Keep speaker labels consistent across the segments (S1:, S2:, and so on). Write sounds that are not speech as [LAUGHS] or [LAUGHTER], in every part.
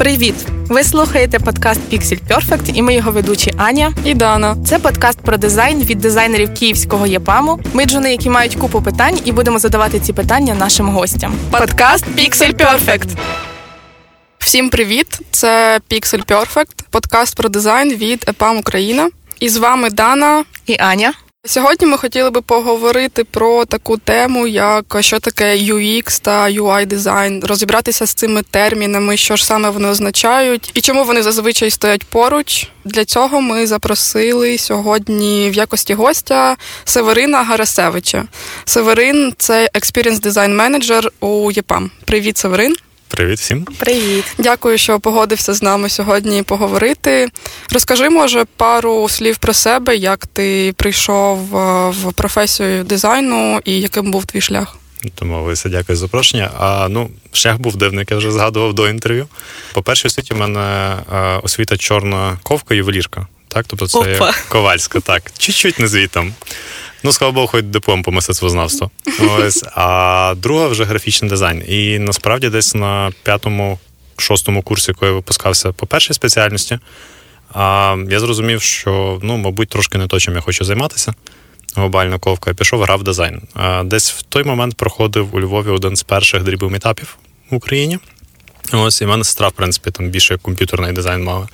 S1: Привіт! Ви слухаєте подкаст Pixel Perfect і ми його ведучі Аня
S2: і Дана.
S1: Це подкаст про дизайн від дизайнерів київського ЄПАМу. Ми джуни, які мають купу питань, і будемо задавати ці питання нашим гостям.
S2: Подкаст Pixel Perfect. Всім привіт! Це Pixel Perfect, подкаст про дизайн від ЕПАМ Україна. І з вами Дана
S1: і Аня.
S2: Сьогодні ми хотіли би поговорити про таку тему, як що таке UX та UI дизайн, розібратися з цими термінами, що ж саме вони означають, і чому вони зазвичай стоять поруч. Для цього ми запросили сьогодні в якості гостя Северина Гарасевича. Северин це Experience Design Manager у ЄПАМ. Привіт, Северин.
S3: Привіт всім.
S1: Привіт.
S2: Дякую, що погодився з нами сьогодні поговорити. Розкажи, може, пару слів про себе, як ти прийшов е, в професію дизайну і яким був твій шлях.
S3: Домовилися, дякую за запрошення. А ну, шлях був дивний, як я вже згадував до інтерв'ю. По-перше, у світі в мене е, освіта чорна ковка ювелірка. Так, тобто це
S1: Опа.
S3: ковальська, так. Чуть-чуть не звітом. Ну, слава Богу, хоч диплом по мистецтвознавству. [LAUGHS] Ось. А друга вже графічний дизайн. І насправді десь на п'ятому, шостому курсі, коли я випускався по першій спеціальності, я зрозумів, що ну, мабуть, трошки не то, чим я хочу займатися. Глобальна ковка, я пішов, грав дизайн. А, Десь в той момент проходив у Львові один з перших дрібів метапів в Україні. Ось і в мене сестра, в принципі, там більше комп'ютерний дизайн мала.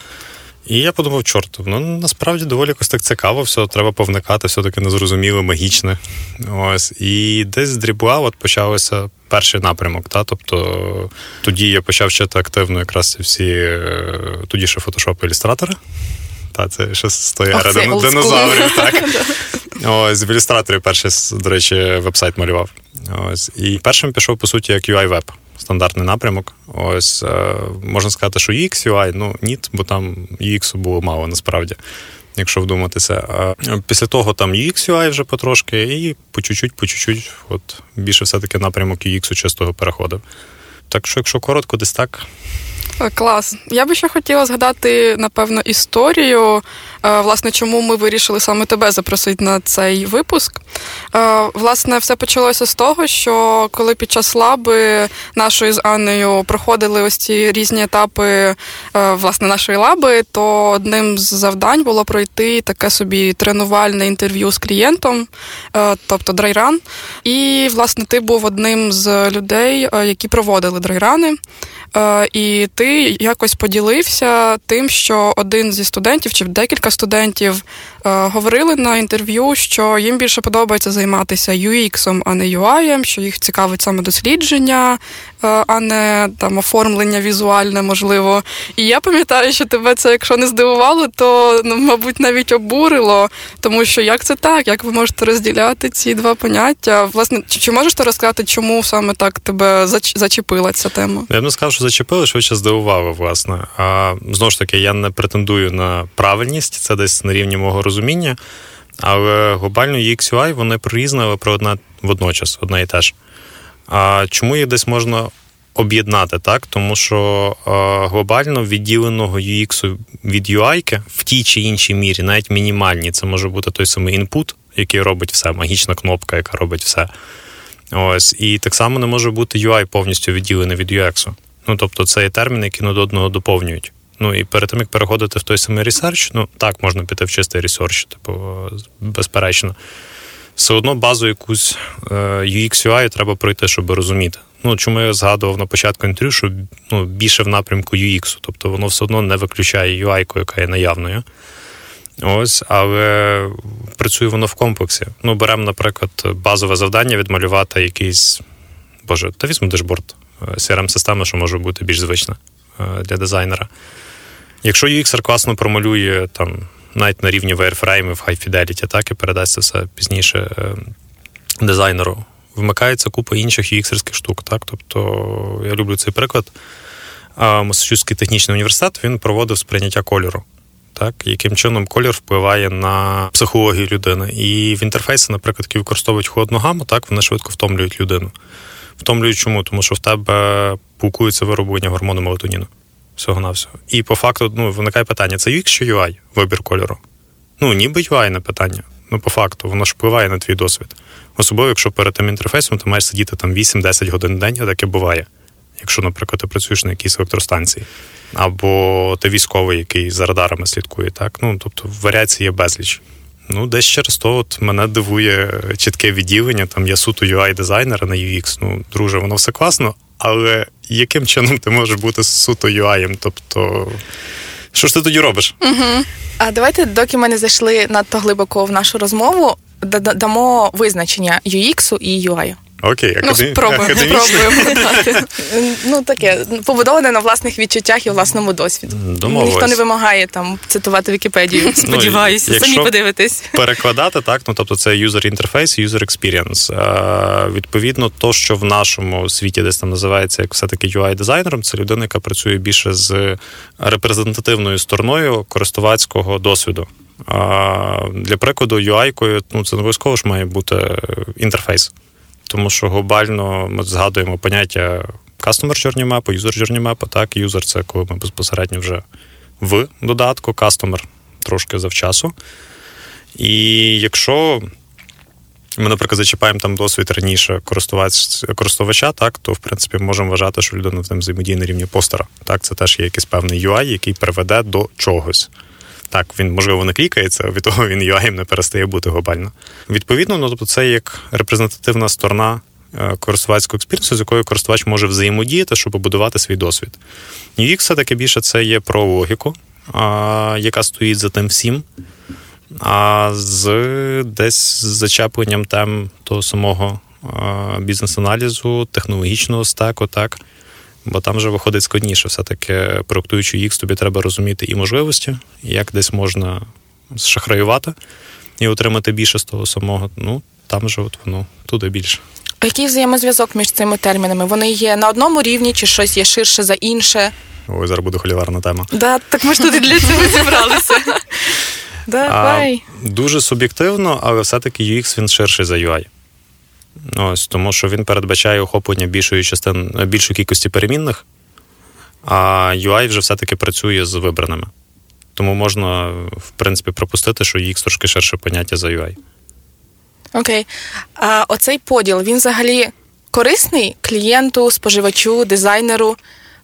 S3: І я подумав, чорт, ну насправді доволі якось так цікаво, все треба повникати, все таки незрозуміле, магічне. Ось. І десь з дрібла от почався перший напрямок. Та? Тобто тоді я почав вчити активно якраз всі е, тоді ще фотошоп ілюстратори. Та, це ще тої динозаврів. [LAUGHS] так. Ось, в ілюстраторі перший, до речі, вебсайт малював. Ось. І першим пішов, по суті, як UI-веб стандартний напрямок. Ось е, можна сказати, що UX, UI, ну ні, бо там UX було мало насправді. Якщо вдуматися, а після того там UX, UI вже потрошки, і по чуть-чуть, по чуть-чуть, от більше все-таки напрямок UX чистого переходив. Так що, якщо коротко, десь так.
S2: Е, клас. Я би ще хотіла згадати, напевно, історію, е, власне, чому ми вирішили саме тебе запросити на цей випуск. Е, власне, все почалося з того, що коли під час лаби нашої з Анною проходили ось ці різні етапи власне, нашої лаби, то одним з завдань було пройти таке собі тренувальне інтерв'ю з клієнтом, тобто драйран. І, власне, ти був одним з людей, які проводили драйрани. І ти якось поділився тим, що один зі студентів чи декілька студентів е, говорили на інтерв'ю, що їм більше подобається займатися UX, а не UI, що їх цікавить саме дослідження, е, а не там оформлення візуальне, можливо. І я пам'ятаю, що тебе це, якщо не здивувало, то ну, мабуть навіть обурило, тому що як це так? Як ви можете розділяти ці два поняття? Власне, чи, можеш ти розказати, чому саме так тебе зачепила ця тема?
S3: Я б не сказав, що зачепили, швидше здивувало, власне. А знову ж таки, я не претендую на правильність, це десь на рівні мого розуміння. Але глобально UX UI вони прорізні, але про одне водночас, одне і те ж. А чому їх десь можна об'єднати, так? Тому що а, глобально відділеного UX від UI в тій чи іншій мірі, навіть мінімальній, це може бути той самий input, який робить все, магічна кнопка, яка робить все. Ось. І так само не може бути UI повністю відділений від UX. Ну тобто це є терміни, які один одного доповнюють. Ну і перед тим як переходити в той самий research, ну так можна піти в чистий research, типу, безперечно. Все одно базу якусь е, UX UI треба пройти, щоб розуміти. Ну, чому я згадував на початку інтерв'ю, що ну, більше в напрямку UX, тобто воно все одно не виключає UI, яка є наявною. Ось, але працює воно в комплексі. Ну, беремо, наприклад, базове завдання відмалювати якийсь. Боже, та візьму дешборд crm система що може бути більш звична е, для дизайнера. Якщо UX класно промалює там, навіть на рівні wireframe, High Fidelity, так і передасться все пізніше е, дизайнеру, вмикається купа інших UX-ерських штук. Так? Тобто я люблю цей приклад. Масачусетський технічний університет він проводив сприйняття кольору. Так, яким чином колір впливає на психологію людини. І в інтерфейсі, наприклад, які використовують холодну гаму, так вони швидко втомлюють людину. Втомлюють чому? Тому що в тебе пукується вироблення гормону мелатоніну. Всього на всього. І по факту ну, виникає питання: це UX чи UI вибір кольору? Ну, ніби UI не питання. Ну, по факту, воно ж впливає на твій досвід. Особливо, якщо перед тим інтерфейсом ти маєш сидіти там 8-10 годин в день, а таке буває. якщо, наприклад, ти працюєш на якійсь електростанції, або ти військовий, який за радарами слідкує. Так? Ну, Тобто варіацій є безліч. Ну, десь через то от мене дивує чітке відділення. Там я суто UI-дизайнера на UX. Ну, друже, воно все класно, але яким чином ти можеш бути суто UI? Тобто, що ж ти тоді робиш?
S1: Угу. А давайте, доки ми не зайшли надто глибоко в нашу розмову, дамо визначення UX і UI.
S3: Окей,
S2: академ... ну, спробуємо, спробуємо [LAUGHS]
S1: Ну таке побудоване на власних відчуттях і власному досвіду.
S3: Домовились.
S1: Ніхто не вимагає там цитувати Вікіпедію. Ну, Сподіваюся, ну, самі подивитись.
S3: Перекладати так, ну тобто це user interface, user experience. А, Відповідно, то, що в нашому світі десь там називається як все-таки UI-дизайнером, це людина, яка працює більше з репрезентативною стороною користувацького досвіду. А, Для прикладу, UI-кою ну це не обов'язково ж має бути інтерфейс. Тому що глобально ми згадуємо поняття Customer Journey Map, User Journey Map, так, User це коли ми безпосередньо вже в додатку, Customer трошки завчасу. І якщо ми, наприклад, зачіпаємо там досвід раніше користувача, так, то в принципі можемо вважати, що людина там взаємодіє на рівні постера. Так, Це теж є якийсь певний UI, який приведе до чогось. Так, він, можливо, не клікається, від того він UI не перестає бути глобально. Відповідно, ну, тобто це як репрезентативна сторона е, користувацького експірінсу, з якою користувач може взаємодіяти, щоб побудувати свій досвід. UX все-таки більше це є про логіку, яка стоїть за тим всім. А з десь з зачепленням тем того самого бізнес-аналізу, технологічного стеку, так бо там вже виходить складніше. Все-таки проектуючи їх, тобі треба розуміти і можливості, як десь можна шахраювати і отримати більше з того самого. Ну, там же от воно туди більше.
S1: Який взаємозв'язок між цими термінами? Вони є на одному рівні, чи щось є ширше за інше?
S3: Ой, зараз буде холіварна тема.
S1: Да, Так ми ж туди для цього зібралися. Давай.
S3: А, Дуже суб'єктивно, але все-таки UX він ширший за UI. Ось, Тому що він передбачає охоплення більшої частини, більшої кількості перемінних, а UI вже все-таки працює з вибраними. Тому можна, в принципі, пропустити, що UX трошки ширше поняття за UI.
S1: Окей. А оцей поділ він взагалі корисний клієнту, споживачу, дизайнеру,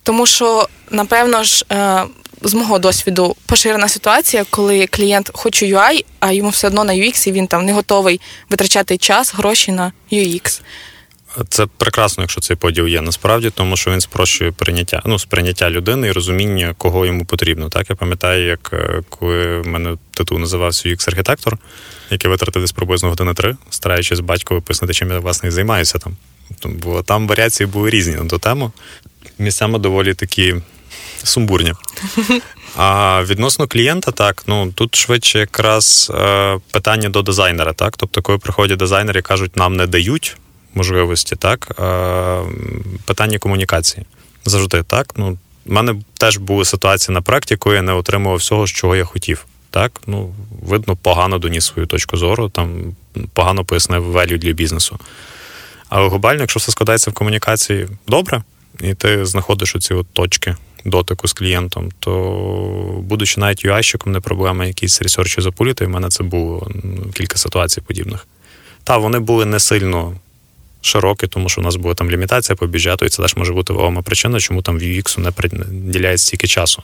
S1: тому що, напевно ж, е, з мого досвіду поширена ситуація, коли клієнт хоче UI, а йому все одно на UX, і він там не готовий витрачати час, гроші на UX.
S3: Це прекрасно, якщо цей поділ є насправді, тому що він спрощує прийняття, ну, сприйняття людини і розуміння, кого йому потрібно. Так, я пам'ятаю, як е, коли в мене титул називався UX-архітектор, який витратив десь приблизно години три, стараючись батько виписати, чим я власне і займаюся там. Бо там варіації були різні на ту тему. Місцями доволі такі сумбурні. [LAUGHS] А відносно клієнта, так, ну тут швидше якраз е, питання до дизайнера, так. Тобто, коли приходять дизайнери і кажуть, нам не дають можливості, так, е, питання комунікації. Завжди так. Ну, У мене теж були ситуації на коли я не отримував всього, чого я хотів. Так, ну, видно, погано доніс свою точку зору, там погано пояснив велю для бізнесу. Але глобально, якщо все складається в комунікації добре, і ти знаходиш оці от точки дотику з клієнтом, то, будучи навіть UI-щиком, не проблема якісь ресерчі запуліти, і в мене це було кілька ситуацій подібних. Та, вони були не сильно широкі, тому що у нас була там лімітація по бюджету, і це теж може бути вагома причина, чому там в UX не приділяє стільки часу.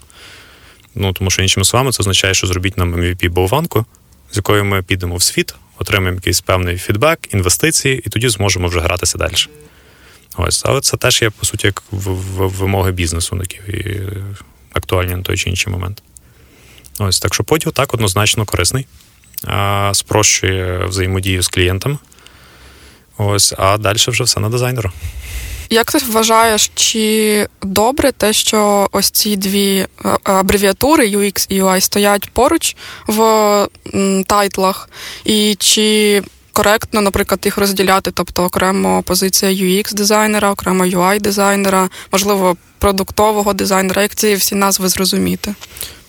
S3: Ну, Тому що, іншими словами, це означає, що зробіть нам MVP болванку, з якою ми підемо в світ, отримаємо якийсь певний фідбек, інвестиції, і тоді зможемо вже гратися далі. Ось, але це теж є, по суті, як вимоги бізнесу, які актуальні на той чи інший момент. Ось, так що поділ так однозначно корисний, спрощує взаємодію з клієнтами. Ось, а далі вже все на дизайнеру.
S2: Як ти вважаєш, чи добре те, що ось ці дві е, абревіатури UX і UI стоять поруч в тайтлах, і чи коректно, наприклад, їх розділяти, тобто окремо позиція UX-дизайнера, окремо UI-дизайнера, можливо, продуктового дизайнера, як ці всі назви зрозуміти?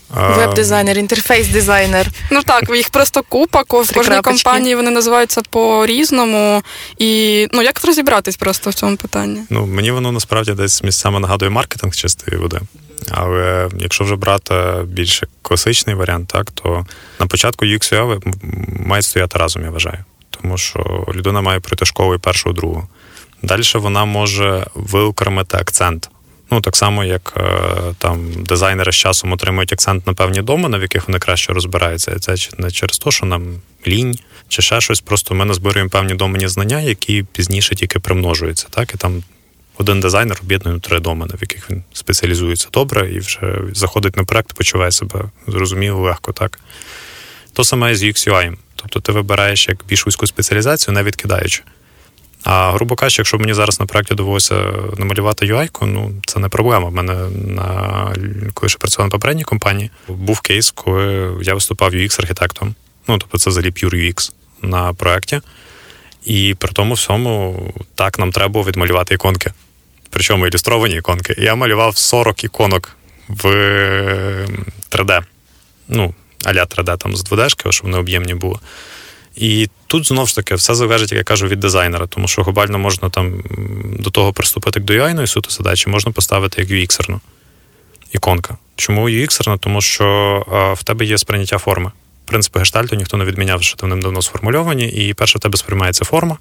S1: Веб-дизайнер, інтерфейс-дизайнер.
S2: Ну так, їх просто купа, в кожній компанії вони називаються по-різному. І ну як розібратись просто в цьому питанні?
S3: Ну мені воно насправді десь місцями нагадує маркетинг чистої води. Але якщо вже брати більш класичний варіант, так то на початку UX UI мають стояти разом, я вважаю тому що людина має пройти школу і першу, другу. Далі вона може виокремити акцент. Ну, так само, як е, там дизайнери з часом отримують акцент на певні домени, в яких вони краще розбираються. Це не через те, що нам лінь чи ще щось. Просто ми назбируємо певні домені знання, які пізніше тільки примножуються. Так, і там один дизайнер об'єднує три домени, в яких він спеціалізується добре і вже заходить на проект, почуває себе зрозуміло, легко, так. То саме з UX UI. Тобто ти вибираєш як більш вузьку спеціалізацію, не відкидаючи. А грубо кажучи, якщо мені зараз на проєкті довелося намалювати UI, ну це не проблема. У мене на коли ще працював на попередній компанії, був кейс, коли я виступав UX-архітектом. Ну, тобто це взагалі pure UX на проєкті. І при тому всьому так нам треба було відмалювати іконки. Причому ілюстровані іконки. Я малював 40 іконок в 3D. Ну, аля 3D там з 2D, щоб вони об'ємні були. І тут знову ж таки все залежить, як я кажу, від дизайнера, тому що глобально можна там до того приступити як до UI-ної суто задачі, можна поставити як UX-ерну іконка. Чому UX-ерна? Тому що в тебе є сприйняття форми. Принципи гештальту ніхто не відміняв, що вони давно сформульовані, і перше в тебе сприймається форма,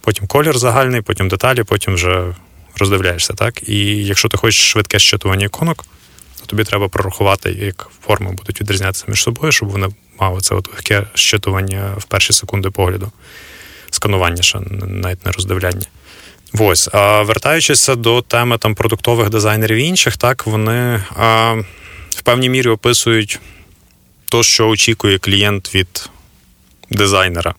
S3: потім колір загальний, потім деталі, потім вже роздивляєшся. так? І якщо ти хочеш швидке щитування іконок, то тобі треба прорахувати, як форми будуть відрізнятися між собою, щоб вони мали це от легке щитування в перші секунди погляду, сканування ще навіть не роздивляння. Ось, а вертаючися до теми там продуктових дизайнерів і інших, так вони а, в певній мірі описують то, що очікує клієнт від дизайнера.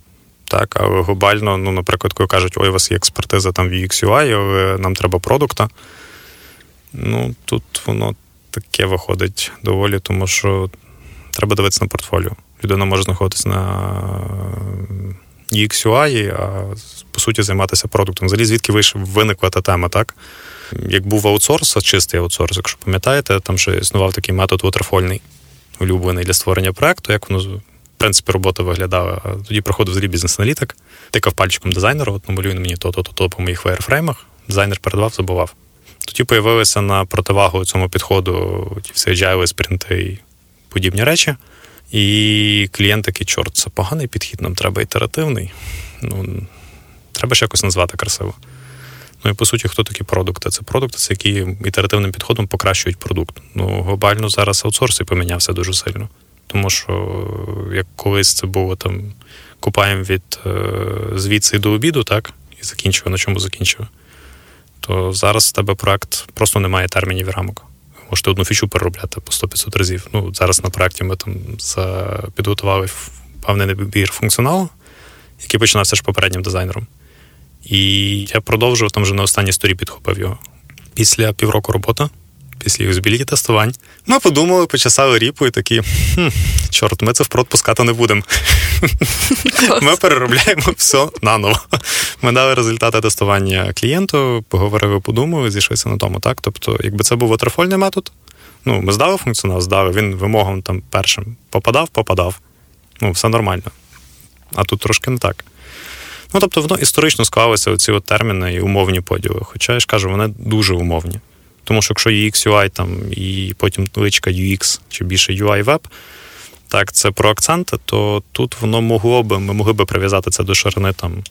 S3: Так, але глобально, ну, наприклад, коли кажуть, ой, у вас є експертиза там в UX UI, але нам треба продукта. Ну, тут воно таке виходить доволі, тому що треба дивитися на портфоліо. Людина може знаходитися на UX UI, а по суті займатися продуктом. Взагалі, звідки виникла та тема, так? Як був аутсорс, чистий аутсорс, якщо пам'ятаєте, там ще існував такий метод waterfallний, улюблений для створення проекту, як воно в принципі робота виглядала. Тоді проходив взагалі бізнес-аналітик, тикав пальчиком дизайнера, от намалюй мені то-то, то по моїх вайрфреймах. Дизайнер передавав, забував. Тоді появилися на противагу цьому підходу ті всі agile, спринти і подібні речі. І клієнт такий, чорт, це поганий підхід, нам треба ітеративний. Ну, Треба ж якось назвати красиво. Ну і по суті, хто такі продукти? Це продукти, це які ітеративним підходом покращують продукт. Ну, глобально зараз аутсорс і помінявся дуже сильно. Тому що як колись це було там, купаємо від е, звідси до обіду, так, і закінчуємо, на чому закінчуємо, то зараз в тебе проект просто не має термінів і рамок можете одну фічу переробляти по 100-500 разів. Ну, Зараз на проєкті ми там підготували певний набір функціоналу, який починався ж попереднім дизайнером. І я продовжував там вже на останній сторі підхопив його. Після півроку роботи, після юзбіліті тестувань, ми подумали, почесали ріпу і такі: хм, чорт, ми це впрод пускати не будемо. Ми переробляємо все наново. Ми дали результати тестування клієнту, поговорили, подумали, зійшлися на тому. так? Тобто, якби це був ватерфольний метод, ну, ми здали функціонал, здали, він вимогам там першим попадав, попадав. Ну, все нормально. А тут трошки не так. Ну, тобто, воно історично склалися оці от терміни і умовні поділи. Хоча я ж кажу, вони дуже умовні. Тому що якщо UX, UI там, і потім личка UX чи більше UI Web, так, це про акценти, то тут воно могло би, ми могли би прив'язати це до ширини там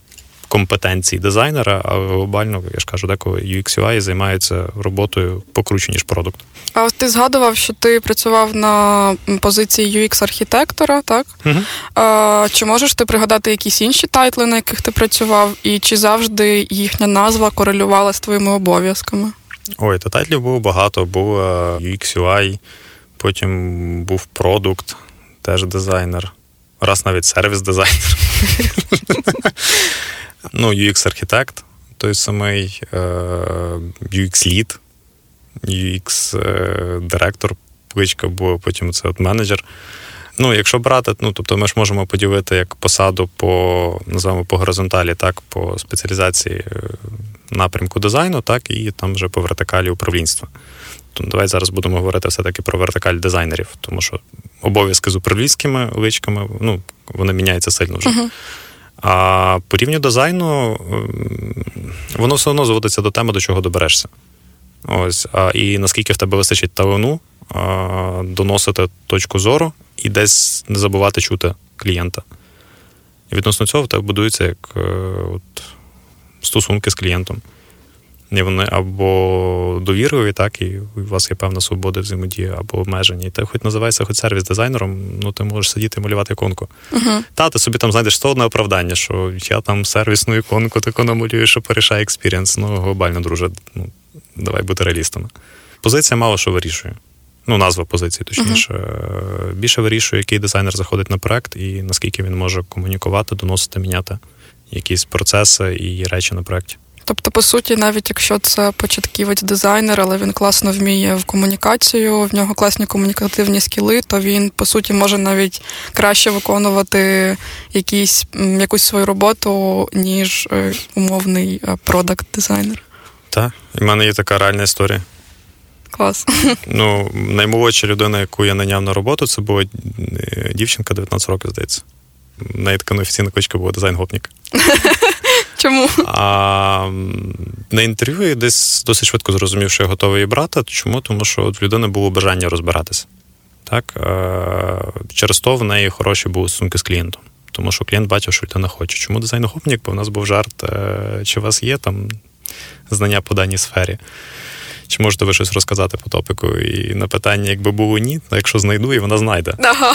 S3: компетенцій дизайнера, але глобально, я ж кажу, деколи UX UI займається роботою покруче, ніж продукт.
S2: А от ти згадував, що ти працював на позиції UX-архітектора, так? Угу. А, Чи можеш ти пригадати якісь інші тайтли, на яких ти працював, і чи завжди їхня назва корелювала з твоїми обов'язками?
S3: Ой, та тайтлів було багато. Був UX UI, потім був продукт теж дизайнер. Раз навіть сервіс-дизайнер. [LAUGHS] Ну, UX-архітект, той самий UX-лід, UX-директор, кличка була, потім це от менеджер. Ну, якщо брати, ну тобто ми ж можемо поділити як посаду по називаємо по горизонталі, так, по спеціалізації е, напрямку дизайну, так, і там вже по вертикалі управлінства. То давай зараз будемо говорити все-таки про вертикаль дизайнерів, тому що обов'язки з управлінськими личками, ну, вони міняються сильно вже. Uh-huh. А по рівню дизайну воно все одно зводиться до теми, до чого доберешся. Ось, а, І наскільки в тебе вистачить талану а, доносити точку зору і десь не забувати чути клієнта. І відносно цього в тебе будується як е, от, стосунки з клієнтом. І вони або довірливі, так, і у вас є певна свобода взаємодії, або обмеження. І ти хоч називаєшся хоч сервіс-дизайнером, ну ти можеш сидіти і малювати іконку.
S2: Угу.
S3: Та, ти собі там знайдеш одне оправдання, що я там сервісну іконку таку намалюю, що порішає experience. Ну, глобально, друже, ну, давай бути реалістами. Позиція мало що вирішує. Ну, назва позиції, точніше. Uh-huh. Більше вирішує, який дизайнер заходить на проект і наскільки він може комунікувати, доносити, міняти якісь процеси і речі на проєкті.
S2: Тобто, по суті, навіть якщо це початківець дизайнер, але він класно вміє в комунікацію, в нього класні комунікативні скіли, то він по суті може навіть краще виконувати якісь, якусь свою роботу, ніж е, умовний е, продакт-дизайнер.
S3: Так, і в мене є така реальна історія.
S2: Клас.
S3: Ну, наймолодша людина, яку я наняв на роботу, це була е, дівчинка 19 років, здається. В неї така неофіційна кличка була дизайн-гопнік. [LAUGHS]
S2: Чому?
S3: А на інтерв'ю я десь досить швидко зрозумів, що я готовий її брати. Чому? Тому що от в людини було бажання розбиратися. Так? Через то в неї хороші були стосунки з клієнтом. Тому що клієнт бачив, що людина хоче. Чому дизайн-гопнік? Бо в нас був жарт, е, чи у вас є там знання по даній сфері. Чи можете ви щось розказати по топіку? І на питання, якби було ні, то якщо знайду, і вона знайде.
S2: Ага.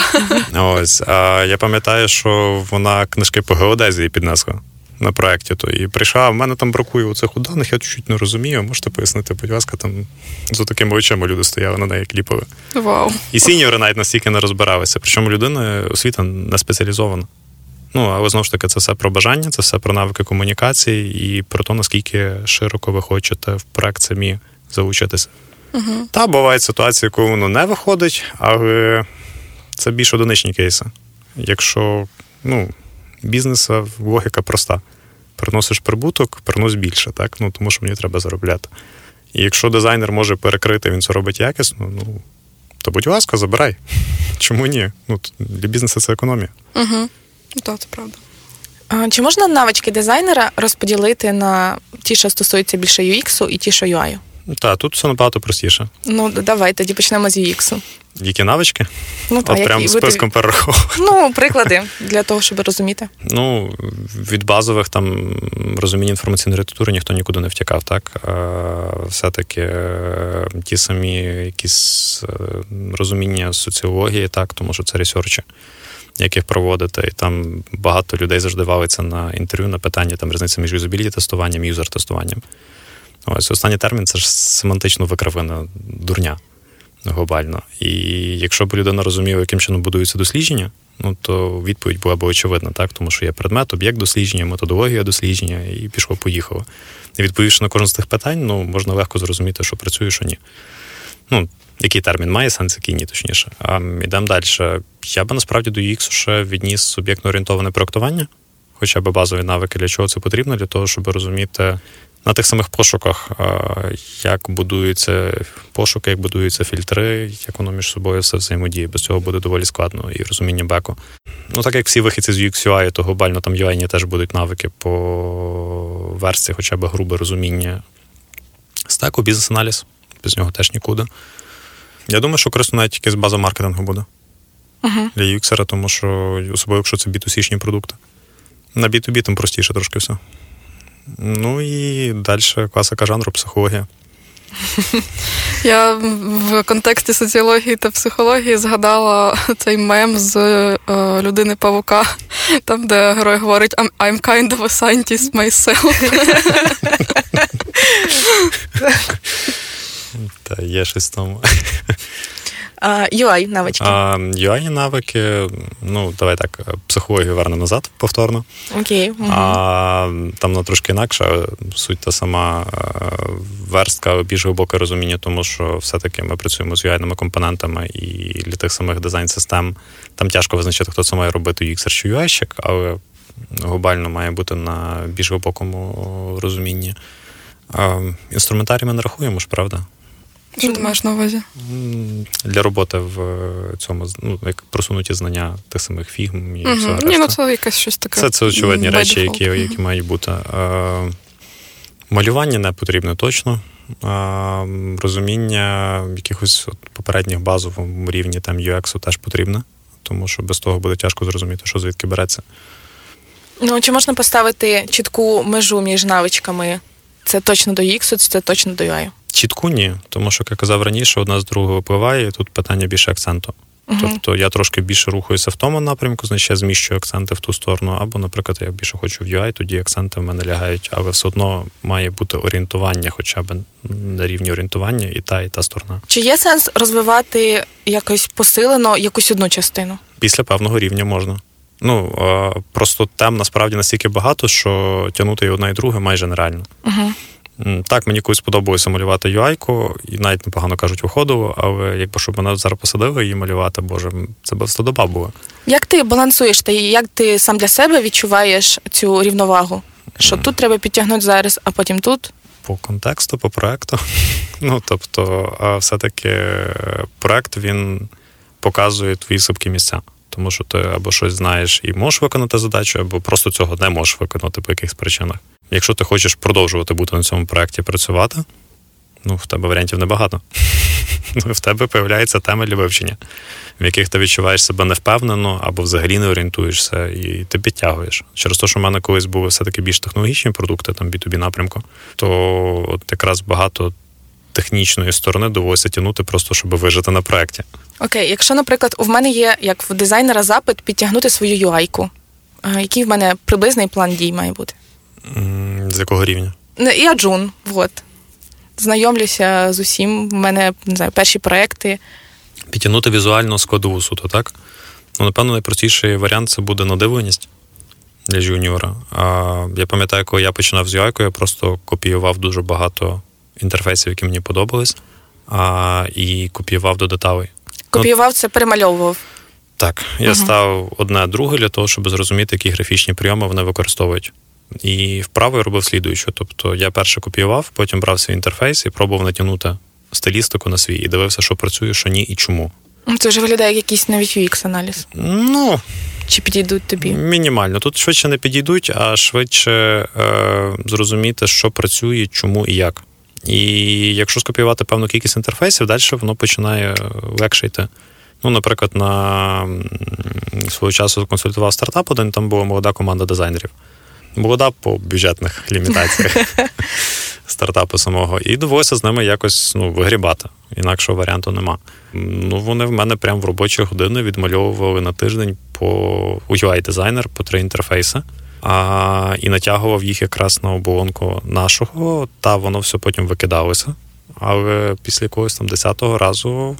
S3: Ось. А я пам'ятаю, що вона книжки по геодезії піднесла на проєкті. То і прийшла, в мене там бракує оцих даних, я чуть не розумію. Можете пояснити, будь ласка, там за такими очима люди стояли на неї кліпали.
S2: Вау.
S3: І сіньори навіть настільки не розбиралися. Причому людина освіта не спеціалізована. Ну, але знову ж таки, це все про бажання, це все про навики комунікації і про те, наскільки широко ви хочете в проект самі залучитися.
S2: Угу.
S3: Та бувають ситуації, коли воно не виходить, але це більш одиничні кейси. Якщо ну, бізнеса логіка проста. Приносиш прибуток, принос більше, так? Ну, тому що мені треба заробляти. І якщо дизайнер може перекрити, він це робить якісно, ну то будь ласка, забирай. [LAUGHS] Чому ні? Ну, Для бізнесу це економія.
S2: Угу. Так, це правда.
S1: А, Чи можна навички дизайнера розподілити на ті, що стосуються більше UX і ті, що UI?
S3: Так, тут все набагато простіше.
S1: Ну, давай тоді почнемо з UX.
S3: Які навички?
S1: Ну, та,
S3: От прям списком перераховувати.
S1: Ну, приклади для того, щоб розуміти.
S3: Ну, від базових там розуміння інформаційної архітектури ніхто нікуди не втікав, так? Все-таки е, ті самі якісь е, розуміння соціології, так, тому що це ресерчі. Як їх проводити, і там багато людей завжди валиться на інтерв'ю на питання там різниця між юзабіліті тестуванням і юзер-тестуванням. Ось останній термін це ж семантично викривина дурня глобально. І якщо б людина розуміла, яким чином будуються дослідження, ну то відповідь була б очевидна, так? Тому що є предмет, об'єкт дослідження, методологія дослідження, і пішло-поїхало. І відповівши на кожен з тих питань, ну можна легко зрозуміти, що працює, що ні. Ну, який термін має сенс, який ні, точніше. А йдемо далі. Я би насправді до UX ще відніс суб'єктно орієнтоване проектування, хоча б базові навики, для чого це потрібно, для того, щоб розуміти на тих самих пошуках, як будуються пошуки, як будуються фільтри, як воно між собою все взаємодіє. Без цього буде доволі складно і розуміння беку. Ну, так як всі вихідці з UX UI, то глобально там UI теж будуть навики по версії, хоча б грубе розуміння стеку, бізнес-аналіз. Без нього теж нікуди. Я думаю, що корисно навіть тільки база маркетингу буде
S1: uh-huh.
S3: для UX, тому що особливо, якщо це B2C-шні продукти. На B2B там простіше трошки все. Ну і далі класика жанру, психологія. [LAUGHS]
S2: Я в контексті соціології та психології згадала цей мем з е, людини Павука, там, де герой говорить I'm, kind of a scientist myself. [LAUGHS]
S3: Та є щось тому. [LAUGHS]
S1: UI навички.
S3: UI навики, ну, давай так, психологію вернемо назад повторно.
S1: Окей.
S3: Угу. А там на трошки інакше. Суть та сама верстка, більш глибоке розуміння, тому що все-таки ми працюємо з UI-ними компонентами, і для тих самих дизайн-систем там тяжко визначити, хто це має робити UX чи UI-щик, але глобально має бути на більш глибокому розумінні. Інструментарій ми не рахуємо ж, правда?
S2: Що ти маєш на увазі?
S3: Для роботи в цьому ну, як просунуті знання тих самих фігм і
S2: угу. Ні, ну це якесь щось таке.
S3: Це це очевидні речі, які які мають бути. Е, малювання не потрібно точно. Е, розуміння якихось от попередніх базовому рівні там UX теж потрібно, тому що без того буде тяжко зрозуміти, що звідки береться.
S1: Ну, чи можна поставити чітку межу між навичками? Це точно до UX, це точно до UI?
S3: Чітку ні, тому що, як я казав раніше, одна з другої випливає, і тут питання більше акценту. Uh-huh. Тобто я трошки більше рухаюся в тому напрямку, значить я зміщую акценти в ту сторону, або, наприклад, я більше хочу в UI, тоді акценти в мене лягають, але все одно має бути орієнтування, хоча б на рівні орієнтування, і та, і та сторона.
S1: Чи є сенс розвивати якось посилено якусь одну частину?
S3: Після певного рівня можна. Ну просто тем насправді настільки багато, що тягнути і одна і друге майже нереально.
S1: Uh-huh.
S3: Так, мені колись сподобалося малювати UI-ку, і навіть непогано кажуть, виходило, але якби щоб мене зараз посадили її малювати, боже, це б доба була.
S1: Як ти балансуєш та як ти сам для себе відчуваєш цю рівновагу? Що mm. тут треба підтягнути зараз, а потім тут?
S3: По контексту, по проекту. [LAUGHS] Ну тобто, все-таки проект він показує твої слабкі місця. Тому що ти або щось знаєш і можеш виконати задачу, або просто цього не можеш виконати по якихось причинах. Якщо ти хочеш продовжувати бути на цьому проєкті працювати, ну в тебе варіантів небагато. [LAUGHS] Ну, в тебе з'являється тема для вивчення, в яких ти відчуваєш себе невпевнено або взагалі не орієнтуєшся, і ти підтягуєш. Через те, що в мене колись були все-таки більш технологічні продукти, там B2B напрямку, то от якраз багато технічної сторони доводиться тягнути просто, щоб вижити на проєкті.
S1: Окей, якщо, наприклад, у мене є як в дизайнера запит підтягнути свою UI-ку, який в мене приблизний план дій має бути?
S3: З якого рівня?
S1: Я Джун, от. Знайомлюся з усім. У мене не знаю, перші проекти.
S3: Підтягнути візуально складову суто, так? Ну, напевно, найпростіший варіант це буде надивленість для жуніора. А я пам'ятаю, коли я починав з UI, я просто копіював дуже багато інтерфейсів, які мені подобались, а, і копіював до деталей.
S1: Копіював це перемальовував.
S3: Так, я uh став одне друге для того, щоб зрозуміти, які графічні прийоми вони використовують. І вправо я робив слідуючу. Тобто я перше копіював, потім брав свій інтерфейс і пробував натягнути стилістику на свій і дивився, що працює, що ні і чому.
S1: Це вже виглядає як якийсь навіть UX-аналіз.
S3: Ну,
S1: чи підійдуть тобі?
S3: Мінімально. Тут швидше не підійдуть, а швидше е, зрозуміти, що працює, чому і як. І якщо скопіювати певну кількість інтерфейсів, далі воно починає легше йти. Ну, наприклад, на свого часу консультував стартап один, там була молода команда дизайнерів. Молода по бюджетних лімітаціях [LAUGHS] стартапу самого. І довелося з ними якось ну, вигрібати. Інакшого варіанту нема. Ну, Вони в мене прямо в робочі години відмальовували на тиждень по UI-дизайнер по три інтерфейси а, і натягував їх якраз на оболонку нашого, та воно все потім викидалося. Але після якогось там десятого разу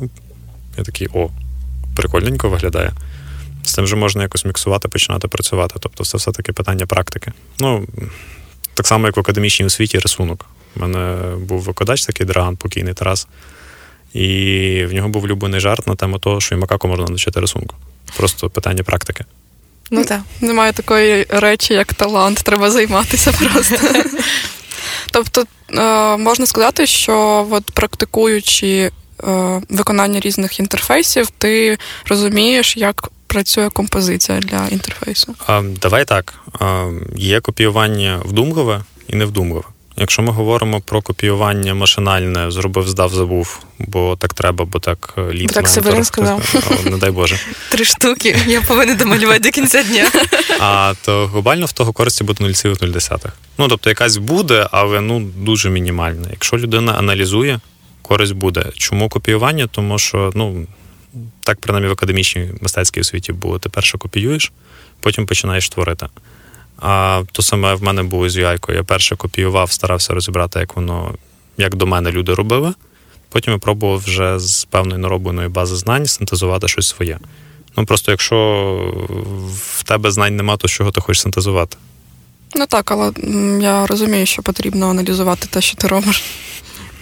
S3: я такий о, прикольненько виглядає. З тим же можна якось міксувати, починати працювати. Тобто, це все-таки питання практики. Ну, так само, як в академічній освіті рисунок. У мене був викладач такий драган, покійний Тарас. І в нього був улюблений жарт на тему того, що і макаку можна навчити рисунку. Просто питання практики.
S2: Ну так. Немає такої речі, як талант, треба займатися просто. [LAUGHS] Тобто е, можна сказати, що от практикуючи е, виконання різних інтерфейсів, ти розумієш, як працює композиція для інтерфейсу.
S3: А, Давай так. А, Є копіювання вдумливе і невдумливе. Якщо ми говоримо про копіювання машинальне, зробив, здав, забув, бо так треба, бо так е, літ.
S1: Так Северин сказав. [LAUGHS]
S3: Не дай Боже.
S1: Три штуки. Я повинен домалювати до кінця дня.
S3: А то глобально в того користі буде 0,0. Ну тобто якась буде, але ну дуже мінімальна. Якщо людина аналізує, користь буде. Чому копіювання? Тому що ну так принаймні в академічній мистецькій освіті було. Ти перше копіюєш, потім починаєш творити. А то саме в мене було з UI. Я перше копіював, старався розібрати, як воно, як до мене люди робили. Потім я пробував вже з певної наробленої бази знань синтезувати щось своє. Ну просто якщо в тебе знань нема, то з чого ти хочеш синтезувати?
S2: Ну так, але я розумію, що потрібно аналізувати те, що ти робиш.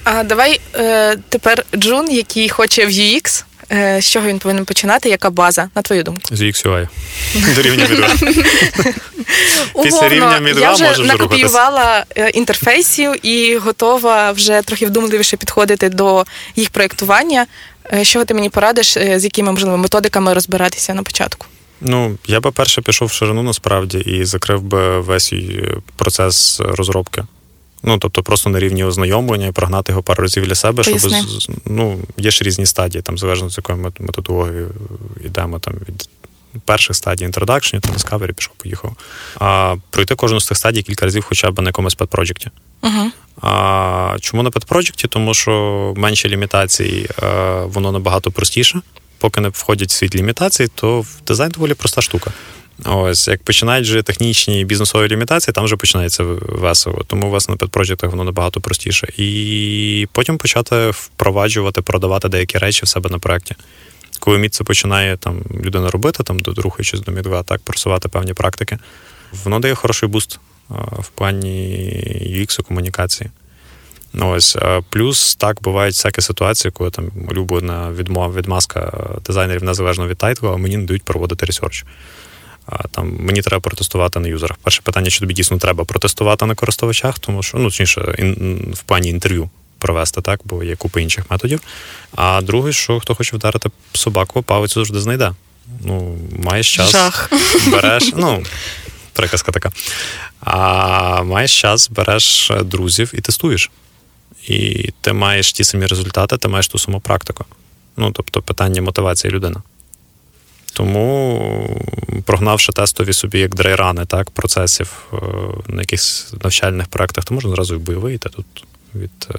S1: А давай е, тепер Джун, який хоче в UX, з чого він повинен починати? Яка база, на твою думку?
S3: З UX [LAUGHS] До рівня мідва. [LAUGHS] Після рівня мідва
S1: Я вже накопіювала е, інтерфейсів і готова вже трохи вдумливіше підходити до їх проєктування. Е, що ти мені порадиш, з якими можливо методиками розбиратися на початку?
S3: Ну, я би перше пішов в ширину насправді і закрив би весь процес розробки. Ну, тобто, просто на рівні ознайомлення і прогнати його пару разів для себе,
S1: Поясни.
S3: щоб ну, є ж різні стадії, там залежно з якою методологією йдемо там від перших стадій introduction, то Discovery, пішов, поїхав. А пройти кожну з тих стадій кілька разів хоча б на якомусь педпроджекті.
S1: Угу.
S3: А чому на педпроджекті? Тому що менші лімітації, воно набагато простіше. Поки не входять в світ лімітацій, то дизайн доволі проста штука. Ось, як починають вже технічні бізнесові лімітації, там вже починається весело. Тому у вас на педпроджектах воно набагато простіше. І потім почати впроваджувати, продавати деякі речі в себе на проєкті. Коли middle це починає там людина робити, там рухаючись до мідла, так, просувати певні практики, воно дає хороший буст в плані UX комунікації. Ось плюс так бувають всякі ситуації, коли там улюблена відмова відмазка дизайнерів незалежно від тайтлу, а мені не дають проводити research. Там мені треба протестувати на юзерах. Перше питання, чи тобі дійсно треба протестувати на користувачах, тому що ну точніше, в плані інтерв'ю провести, так, бо є купа інших методів. А друге, що хто хоче вдарити собаку, палицю завжди знайде. Ну, маєш час,
S1: Жах.
S3: береш, ну, приказка така. А маєш час, береш друзів і тестуєш. І ти маєш ті самі результати, ти маєш ту саму практику. Ну, тобто, питання мотивації людини. Тому, прогнавши тестові собі як драйрани так, процесів е, на якихось навчальних проєктах, то можна зразу і бойовий, та тут від е,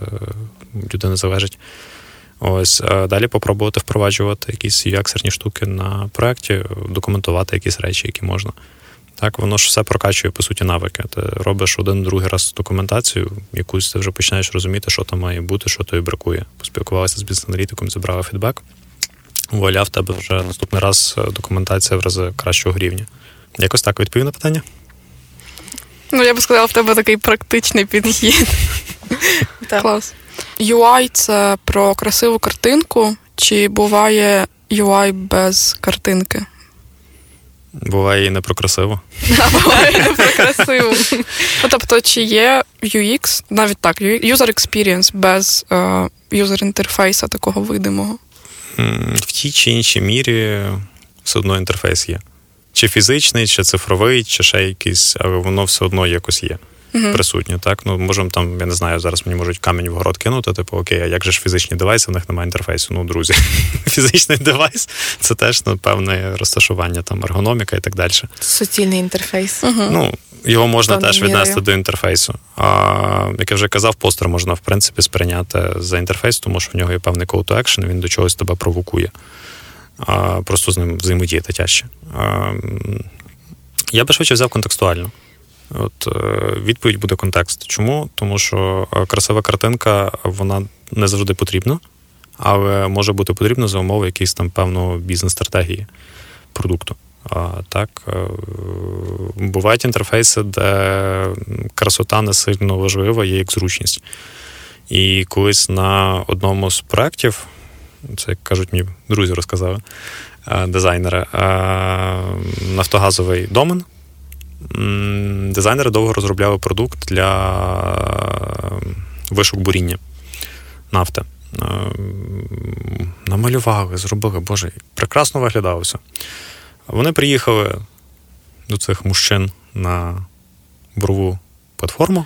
S3: людини залежить. Ось далі попробувати впроваджувати якісь ux штуки на проєкті, документувати якісь речі, які можна. Так, воно ж все прокачує, по суті, навики. Ти робиш один другий раз документацію, якусь ти вже починаєш розуміти, що там має бути, що тобі бракує. Поспілкувалися з бізнес-аналітиком, зібрав фідбек. Вуаля, в тебе вже наступний раз е, документація в рази кращого рівня. Якось так відповів на питання?
S2: Ну, я би сказала, в тебе такий практичний підхід. [LAUGHS] Клас. UI це про красиву картинку, чи буває UI без картинки?
S3: Буває і не про красиво. [LAUGHS]
S2: Буває не про красиву. Ну, тобто, чи є UX, навіть так, user experience без юзер інтерфейса такого видимого?
S3: В тій чи іншій мірі все одно інтерфейс є. Чи фізичний, чи цифровий, чи ще якийсь, але воно все одно якось є. Uh-huh. Присутнє, так? Ну, можемо там, я не знаю, зараз мені можуть камінь в город кинути, типу, окей, а як же ж фізичні девайси, в них немає інтерфейсу. Ну, друзі, [LAUGHS] фізичний девайс це теж ну, певне розташування, там, ергономіка і так далі.
S1: Суцільний інтерфейс.
S3: Uh-huh. Ну, Його можна теж віднести мірою. до інтерфейсу. А як я вже казав, постер можна, в принципі, сприйняти за інтерфейс, тому що в нього є певний call to action, він до чогось тебе провокує. А, Просто з ним взаємодіяти тяжче. А, Я би швидше взяв контекстуально. От е, Відповідь буде контекст. Чому? Тому що е, красива картинка вона не завжди потрібна, але може бути потрібна за умови якоїсь там певної бізнес-стратегії продукту. А, Так, е, Бувають інтерфейси, де красота не сильно важлива, є як зручність. І колись на одному з проєктів, це як кажуть мені друзі розказали, дизайнери, нафтогазовий домен дизайнери довго розробляли продукт для вишук буріння нафти. Намалювали, зробили, боже, прекрасно виглядало все. Вони приїхали до цих мужчин на бурову платформу,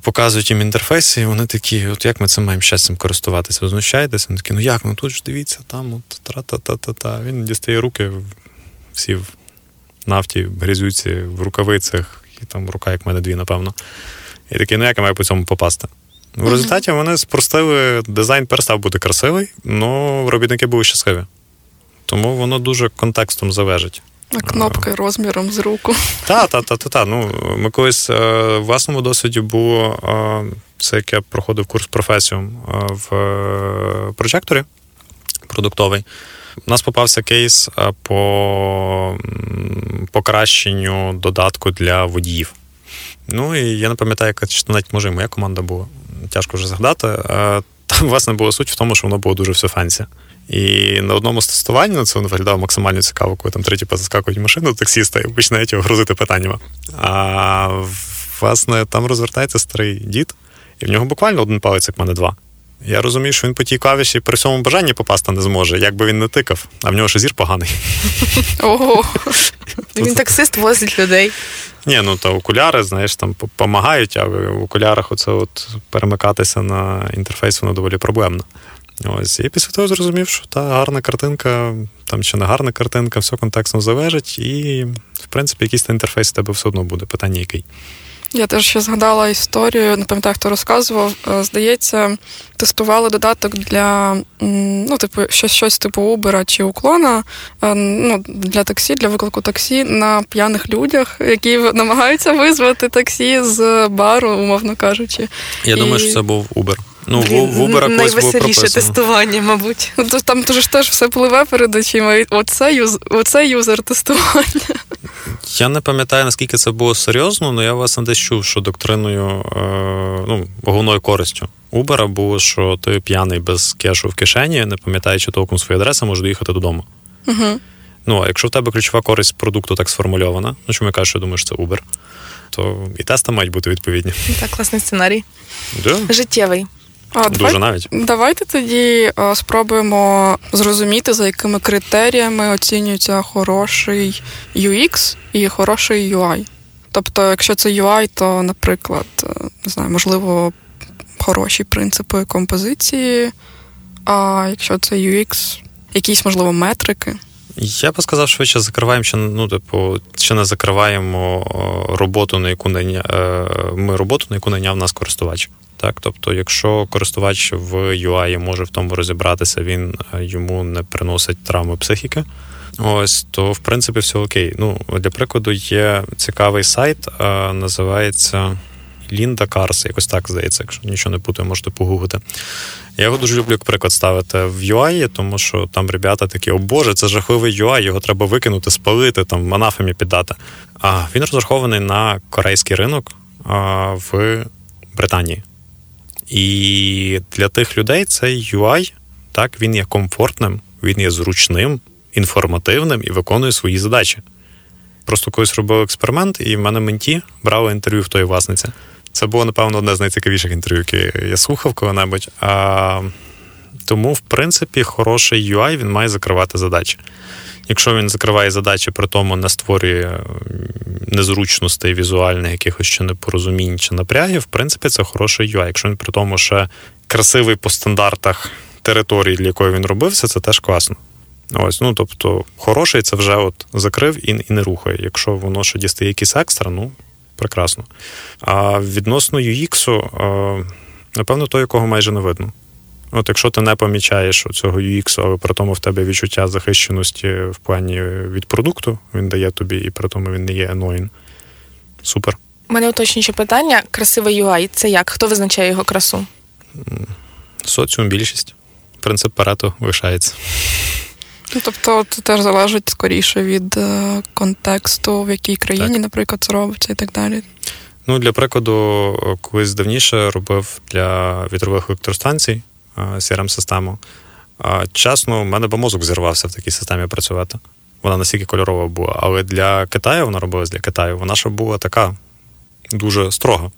S3: показують їм інтерфейси, і вони такі, от як ми цим маємо щастям користуватися, ви знущаєтеся? Вони такі, ну як, ну тут ж дивіться, там от тра-та-та-та-та. Він дістає руки, всі в нафті, грязюці, в рукавицях, і там рука, як в мене дві, напевно. І такий, ну як я маю по цьому попасти? В результаті вони спростили, дизайн перестав бути красивий, але робітники були щасливі. Тому воно дуже контекстом залежить.
S2: А кнопки розміром з руку.
S3: Так, так, так, так. Ну, ми колись е, в власному досвіді було е, це, як я проходив курс професіум е, в прожекторі продуктовий. У нас попався кейс е, по покращенню додатку для водіїв. Ну і я не пам'ятаю, яка чи навіть може моя команда була. Тяжко вже згадати. Там, [LAUGHS] власне, була суть в тому, що воно було дуже все фенсі. І на одному з тестувань ну, це виглядало максимально цікаво, коли там треті позаскакують машину таксіста і починають його грузити питаннями. А власне, там розвертається старий дід, і в нього буквально один палець, як в мене два. Я розумію, що він по тій клавіші при цьому бажанні попасти не зможе, як би він не тикав, а в нього ще зір поганий.
S2: Ого. [LAUGHS]
S1: Він таксист возить людей.
S3: Ні, ну то окуляри, знаєш, там допомагають, а в окулярах оце от перемикатися на інтерфейс, воно доволі проблемно. Ось, і після того зрозумів, що та гарна картинка, там чи не гарна картинка, все контекстно залежить, і, в принципі, якийсь інтерфейс у тебе все одно буде. Питання який.
S2: Я теж ще згадала історію, не пам'ятаю, хто розказував. Е, здається, тестували додаток для ну, типу, щось щось типу Uber чи уклона е, ну, для таксі, для виклику таксі на п'яних людях, які намагаються визвати таксі з бару, умовно кажучи.
S3: Я І... думаю, що це був Uber. Ну, в Uber
S1: найвеселіше тестування, мабуть.
S2: Ну, там ж теж все пливе перед очима. Оце, юз... Оце юзер тестування.
S3: Я не пам'ятаю, наскільки це було серйозно, але я власне десь чув, що доктриною, е, ну, головною користю Uber було, що ти п'яний без кешу в кишені, не пам'ятаючи толком свої адреси, можеш доїхати додому.
S2: Угу.
S3: Ну, а якщо в тебе ключова користь продукту так сформульована, ну чому я кажу, що думаю, що це Uber, то і тести мають бути відповідні.
S1: Так, класний сценарій.
S3: Да.
S1: Життєвий.
S2: А,
S3: Дуже давай, навіть.
S2: Давайте тоді а, е, спробуємо зрозуміти, за якими критеріями оцінюється хороший UX і хороший UI. Тобто, якщо це UI, то, наприклад, е, не знаю, можливо, хороші принципи композиції, а якщо це UX, якісь, можливо, метрики.
S3: Я би сказав, швидше закриваємо, чи ну, типу, чи не закриваємо роботу, на яку наня... Е, ми роботу, на яку найняв нас користувач. Так, тобто, якщо користувач в UI може в тому розібратися, він е, йому не приносить травми психіки. Ось, то в принципі все окей. Ну, для прикладу, є цікавий сайт, називається Лінда Карс, якось так здається, якщо нічого не путаю, можете погуглити. Я його дуже люблю як приклад ставити в UI, тому що там ребята такі, о Боже, це жахливий UI, його треба викинути, спалити, там анафемі піддати. А він розрахований на корейський ринок а, в Британії. І для тих людей цей UI, так, він є комфортним, він є зручним, інформативним і виконує свої задачі. Просто колись робив експеримент, і в мене менті брали інтерв'ю в тої власниці. Це було, напевно, одне з найцікавіших інтерв'ю, які я слухав коли-небудь. А, Тому, в принципі, хороший UI він має закривати задачі. Якщо він закриває задачі, при тому не створює незручностей візуальних, якихось чи непорозумінь чи напрягів, в принципі, це хороший UI. Якщо він при тому ще красивий по стандартах території, для якої він робився, це теж класно. Ось, ну тобто, хороший це вже от закрив і і не рухає. Якщо воно ще дістає якісь екстра, ну прекрасно. А відносно UX, напевно, той, якого майже не видно. От якщо ти не помічаєш цього UX, але при тому в тебе відчуття захищеності в плані від продукту, він дає тобі, і при тому він не є annoying. Супер.
S1: У мене уточнююче питання: красивий UI це як? Хто визначає його красу?
S3: Соціум більшість. Принцип Парето лишається.
S2: Ну, тобто це теж залежить скоріше від е, контексту, в якій країні, так. наприклад, це робиться і так далі.
S3: Ну, для прикладу, колись давніше робив для вітрових електростанцій crm систему Чесно, в мене би мозок зірвався в такій системі працювати. Вона настільки кольорова була. Але для Китаю вона робилась для Китаю, вона ще була така дуже строга.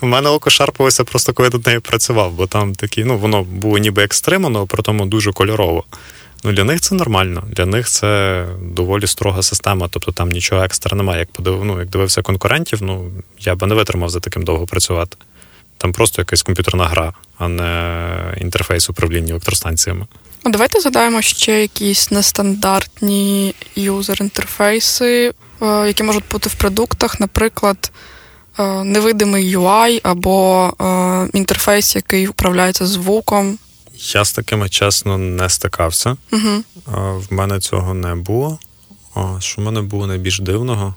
S3: У мене око шарпалося просто коли над нею працював, бо там такі, ну, воно було ніби екстремно, але при тому дуже кольорово. Ну, Для них це нормально, для них це доволі строга система, тобто там нічого екстра немає. Як подив, ну, як дивився конкурентів, ну я би не витримав за таким довго працювати. Там просто якась комп'ютерна гра, а не інтерфейс управління електростанціями.
S2: А давайте згадаємо ще якісь нестандартні юзер-інтерфейси, е, які можуть бути в продуктах, наприклад, е, невидимий UI або е, інтерфейс, який управляється звуком.
S3: Я з такими чесно не стикався.
S2: Угу.
S3: В мене цього не було. Що в мене було найбільш дивного?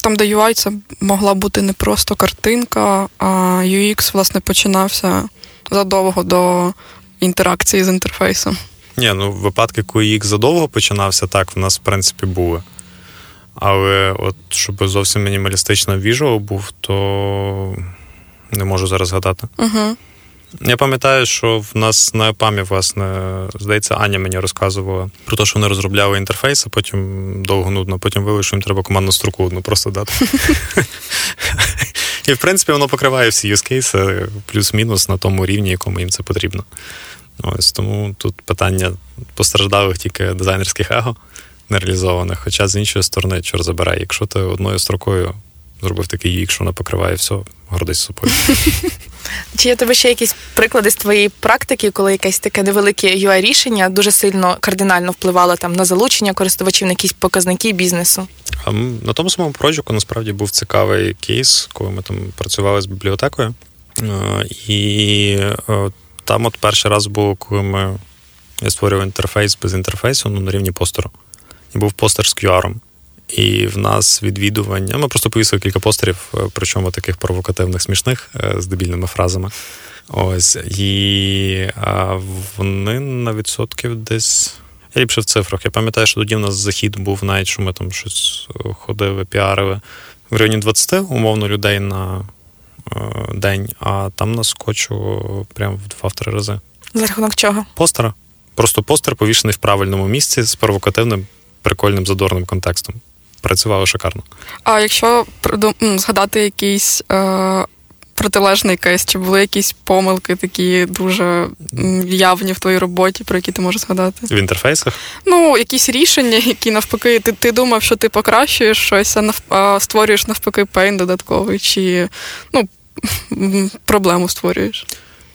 S2: Там, де UI це могла бути не просто картинка, а UX, власне, починався задовго до інтеракції з інтерфейсом.
S3: Ні, ну випадки, коли UX задовго починався, так, в нас, в принципі, були. Але от щоб зовсім мінімалістично віжуал був, то не можу зараз згадати.
S2: Угу.
S3: Я пам'ятаю, що в нас на ЕПАМі, власне, здається, Аня мені розказувала про те, що вони розробляли інтерфейс, а потім довго нудно, потім виявили, що їм треба командну строку одну просто дати. І, в принципі, воно покриває всі юзкейси плюс-мінус на тому рівні, якому їм це потрібно. Ось Тому тут питання постраждалих тільки дизайнерських его нереалізованих. Хоча з іншої сторони, чор забирай, якщо ти одною строкою зробив такий їх, що вона покриває все, гордий собою. [LAUGHS]
S1: Чи є тебе ще якісь приклади з твоєї практики, коли якесь таке невелике ui рішення дуже сильно кардинально впливало там на залучення користувачів на якісь показники бізнесу?
S3: На тому самому проджеку насправді був цікавий кейс, коли ми там працювали з бібліотекою. І там от перший раз було, коли ми я створював інтерфейс без інтерфейсу ну, на рівні постеру. І був постер з QR. І в нас відвідування. Ми просто повісили кілька постерів, е, причому таких провокативних, смішних е, з дебільними фразами. Ось. І а, вони на відсотків десь. Я ліпше в цифрах. Я пам'ятаю, що тоді в нас захід був навіть, що ми там щось е, ходили, піарили в районі 20 умовно людей на день, а там наскочило прямо в два-три рази.
S1: За рахунок чого?
S3: Постера. Просто постер повішений в правильному місці з провокативним, прикольним задорним контекстом. Працювало шикарно.
S2: А якщо згадати якийсь е, протилежний кейс, чи були якісь помилки такі дуже явні в твоїй роботі, про які ти можеш згадати?
S3: В інтерфейсах?
S2: Ну, якісь рішення, які навпаки, ти ти думав, що ти покращуєш щось, а, нав, а створюєш навпаки пейн додатковий, чи ну, [LAUGHS] проблему створюєш.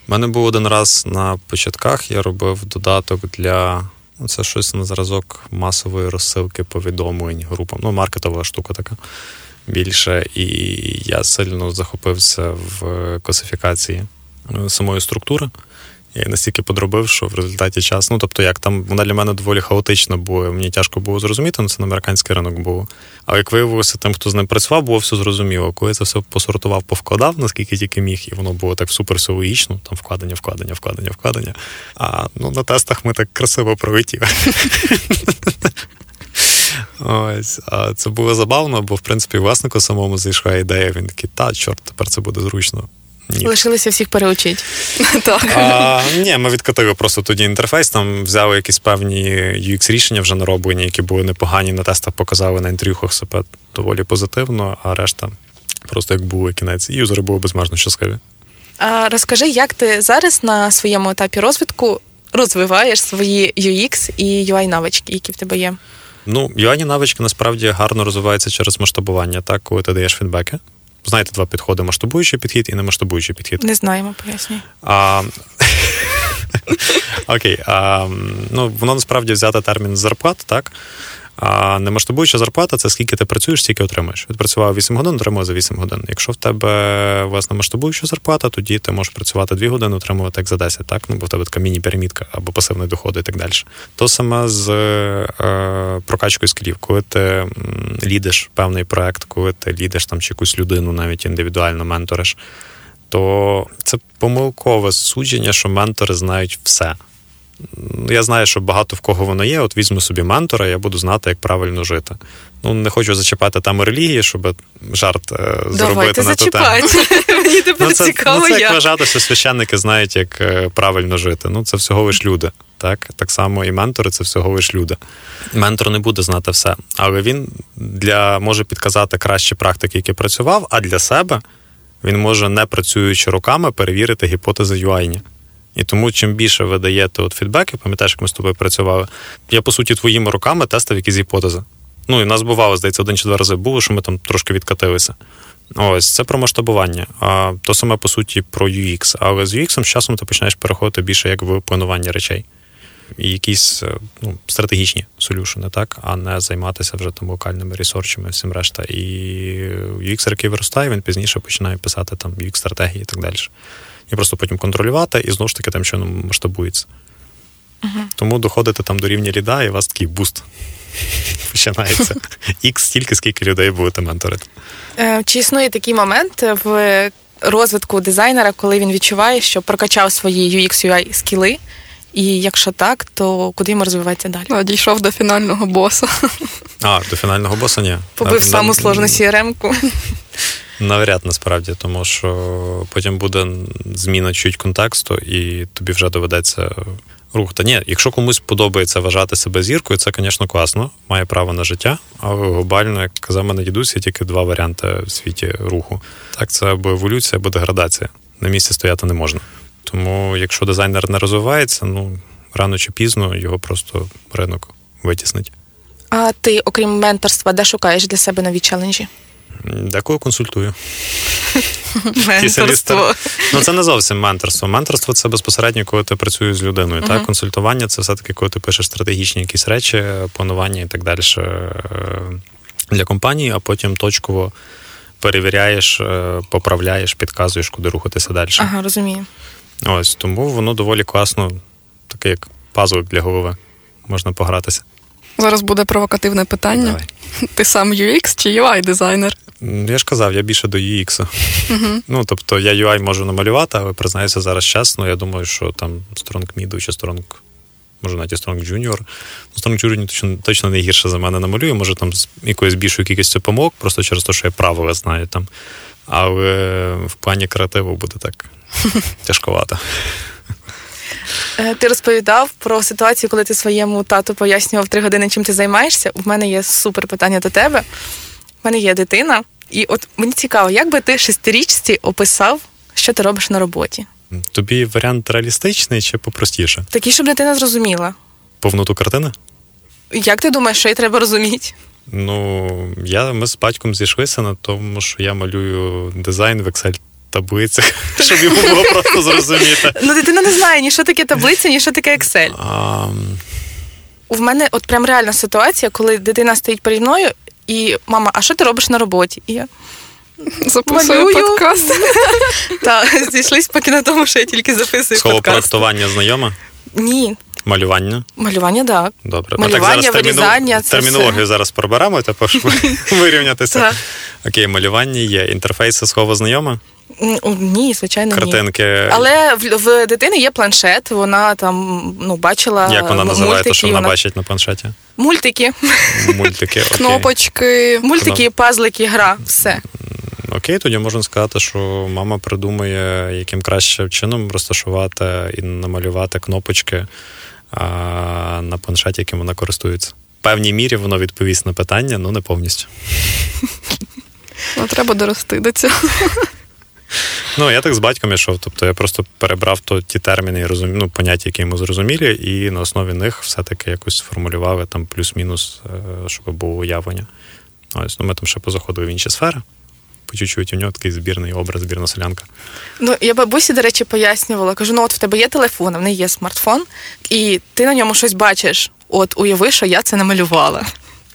S3: У мене був один раз на початках, я робив додаток для. Ну, це щось на зразок масової розсилки повідомлень групам. Ну, маркетова штука така більше. І я сильно захопився в класифікації е, самої структури. Я настільки подробив, що в результаті часу, ну тобто, як там вона для мене доволі хаотична була, мені тяжко було зрозуміти, ну це на американський ринок було. Але як виявилося, тим, хто з ним працював, було все зрозуміло. Коли це все посортував, повкладав, наскільки тільки міг, і воно було так супер логічно, там вкладення, вкладення, вкладення, вкладення. А ну на тестах ми так красиво пролетіли. Ось, а це було забавно, бо в принципі власнику самому зайшла ідея. Він такий, та, чорт, тепер це буде зручно.
S1: Ні. Лишилися всіх переучити. [LAUGHS]
S2: Так.
S3: А, Ні, ми відкатили просто тоді інтерфейс, там взяли якісь певні UX-рішення вже нароблені, які були непогані на тестах, показали на інтерв'юхах себе доволі позитивно, а решта просто як був кінець. І юзери були безмежно щасливі.
S1: А Розкажи, як ти зараз на своєму етапі розвитку розвиваєш свої UX і UI навички, які в тебе є?
S3: Ну, UI навички насправді гарно розвиваються через масштабування, так, коли ти даєш фідбеки. Знаєте, два підходи: масштабуючий підхід і немасштабуючий підхід.
S1: Не знаємо, поясню
S3: А... [LAUGHS] Окей. А, ну, Воно насправді взяти термін зарплат, так? А немасштабуюча зарплата це скільки ти працюєш, стільки отримаєш. Відпрацював 8 годин, отримує за 8 годин. Якщо в тебе власне масштабуюча зарплата, тоді ти можеш працювати 2 години, отримувати як за 10, так? Ну, бо в тебе така міні-перемітка або пасивний доход і так далі. То саме з е, прокачкою скілів, коли ти лідиш певний проект, коли ти лідиш там чи якусь людину, навіть індивідуально менториш, то це помилкове судження, що ментори знають все. Я знаю, що багато в кого воно є. От візьму собі ментора, я буду знати, як правильно жити. Ну, не хочу зачіпати тему релігії, щоб жарт е, зробити на ту тему. [LAUGHS]
S1: Мені тепер
S3: ну, це,
S1: цікаво.
S3: Ну, це
S1: як
S3: як вважати, що священники знають, як е, правильно жити. Ну, це всього лиш люди. Так Так само і ментори це всього лиш люди. Ментор не буде знати все, але він для може підказати кращі практики, які працював, а для себе він може, не працюючи руками, перевірити гіпотези юайні. І тому, чим більше ви даєте от фідбеки, пам'ятаєш, як ми з тобою працювали, я, по суті, твоїми руками тестив якісь гіпотези. Ну, і нас бувало, здається, один чи два рази було, що ми там трошки відкатилися. Ось, це про масштабування. А то саме, по суті, про UX. Але з UX з часом ти починаєш переходити більше як в планування речей. І якісь е, ну, стратегічні солюшени, так, а не займатися вже там локальними ресурсами, всім решта. І UX, який виростає, він пізніше починає писати там UX-стратегії і так далі і просто потім контролювати, і знову ж таки тим чином масштабується. uh Тому доходите там до рівня ліда, і у вас такий буст починається. [LAUGHS] Ікс стільки, скільки людей будете менторити.
S1: Е, чи існує такий момент в розвитку дизайнера, коли він відчуває, що прокачав свої UX UI скіли? І якщо так, то куди йому розвиватися далі?
S2: А, дійшов до фінального боса.
S3: А, до фінального боса ні.
S1: Побив саму сложну CRM-ку. [LAUGHS]
S3: Навряд насправді, тому що потім буде зміна чуть контексту, і тобі вже доведеться рух. Та ні, якщо комусь подобається вважати себе зіркою, це, звісно, класно, має право на життя. Але глобально, як казав мене дідусь, є тільки два варіанти в світі руху. Так, це або еволюція, або деградація. На місці стояти не можна. Тому, якщо дизайнер не розвивається, ну рано чи пізно його просто ринок витіснить.
S1: А ти, окрім менторства, де шукаєш для себе нові челенджі?
S3: Декого консультую. [LAUGHS]
S1: Менторство.
S3: Ну, це не зовсім менторство. Менторство це безпосередньо, коли ти працюєш з людиною. Uh-huh. Так? Консультування це все-таки, коли ти пишеш стратегічні якісь речі, планування і так далі для компанії, а потім точково перевіряєш, е, поправляєш, підказуєш, куди рухатися далі.
S1: Ага, розумію.
S3: Ось тому воно доволі класно, таке як пазлик для голови. Можна погратися.
S2: Зараз буде провокативне питання.
S3: Давай. [LAUGHS]
S2: Ти сам UX чи UI-дизайнер?
S3: Я ж казав, я більше до UX. Uh-huh. Ну, тобто я UI можу намалювати, але признаюся зараз чесно. Я думаю, що там Strong Mid чи Strong, може навіть Strong Junior. Ну, Strong Junior точно, точно не гірше за мене намалює, може там з якоюсь більшою кількістю помилок, просто через те, що я правила знаю там. Але в плані креативу буде так [LAUGHS] тяжковато.
S1: Е, ти розповідав про ситуацію, коли ти своєму тату пояснював три години, чим ти займаєшся. У мене є супер питання до тебе. У мене є дитина, і от мені цікаво, як би ти шестирічці описав, що ти робиш на роботі?
S3: Тобі варіант реалістичний чи попростіше?
S1: Такий, щоб дитина зрозуміла.
S3: Повноту картини?
S1: Як ти думаєш, що їй треба розуміти?
S3: Ну, я, ми з батьком зійшлися на тому, що я малюю дизайн в Excel таблицях, [LAUGHS] щоб йому було просто зрозуміти.
S1: Ну, дитина не знає ні що таке таблиця, ні що таке Excel. А... У мене от прям реальна ситуація, коли дитина стоїть переді мною, і мама, а що ти робиш на роботі? І я
S2: Записую подкаст. [LAUGHS]
S1: Так, зійшлись поки на тому, що я тільки записую.
S3: Слово проектування знайоме?
S1: Ні.
S3: Малювання?
S1: Малювання, так.
S3: Добре.
S1: Малювання, так, зараз вирізання.
S3: Терміну... Термінологію зараз проберемо, тепер щоб [LAUGHS] вирівнятися. Окей, малювання є. Інтерфейси слово знайоме?
S1: Ні, звичайно,
S3: Картинки.
S1: ні. Але в, в дитини є планшет, вона там ну, бачила.
S3: Як вона називає
S1: мультики,
S3: те, що вона,
S1: вона
S3: бачить на планшеті?
S1: Мультики.
S3: Мультики, [LAUGHS] окей.
S2: Кнопочки.
S1: Мультики, пазлики, гра, все.
S3: Окей, тоді можна сказати, що мама придумує, яким краще чином розташувати і намалювати кнопочки а, на планшеті, яким вона користується. В певній мірі воно відповість на питання, ну не повністю. [LAUGHS]
S2: Ну, треба дорости до цього.
S3: Ну, я так з батьком йшов. Тобто я просто перебрав то ті терміни і розум... ну, поняття, які йому зрозумілі, і на основі них все-таки якось сформулювали там плюс-мінус, е, щоб було уявлення. Ось, ну, Ми там ще позаходили в інші сфери. По чуть-чуть у нього такий збірний образ, збірна селянка.
S1: Ну, я бабусі, до речі, пояснювала. Кажу: ну от в тебе є телефон, в неї є смартфон, і ти на ньому щось бачиш. От уяви, що я це намалювала.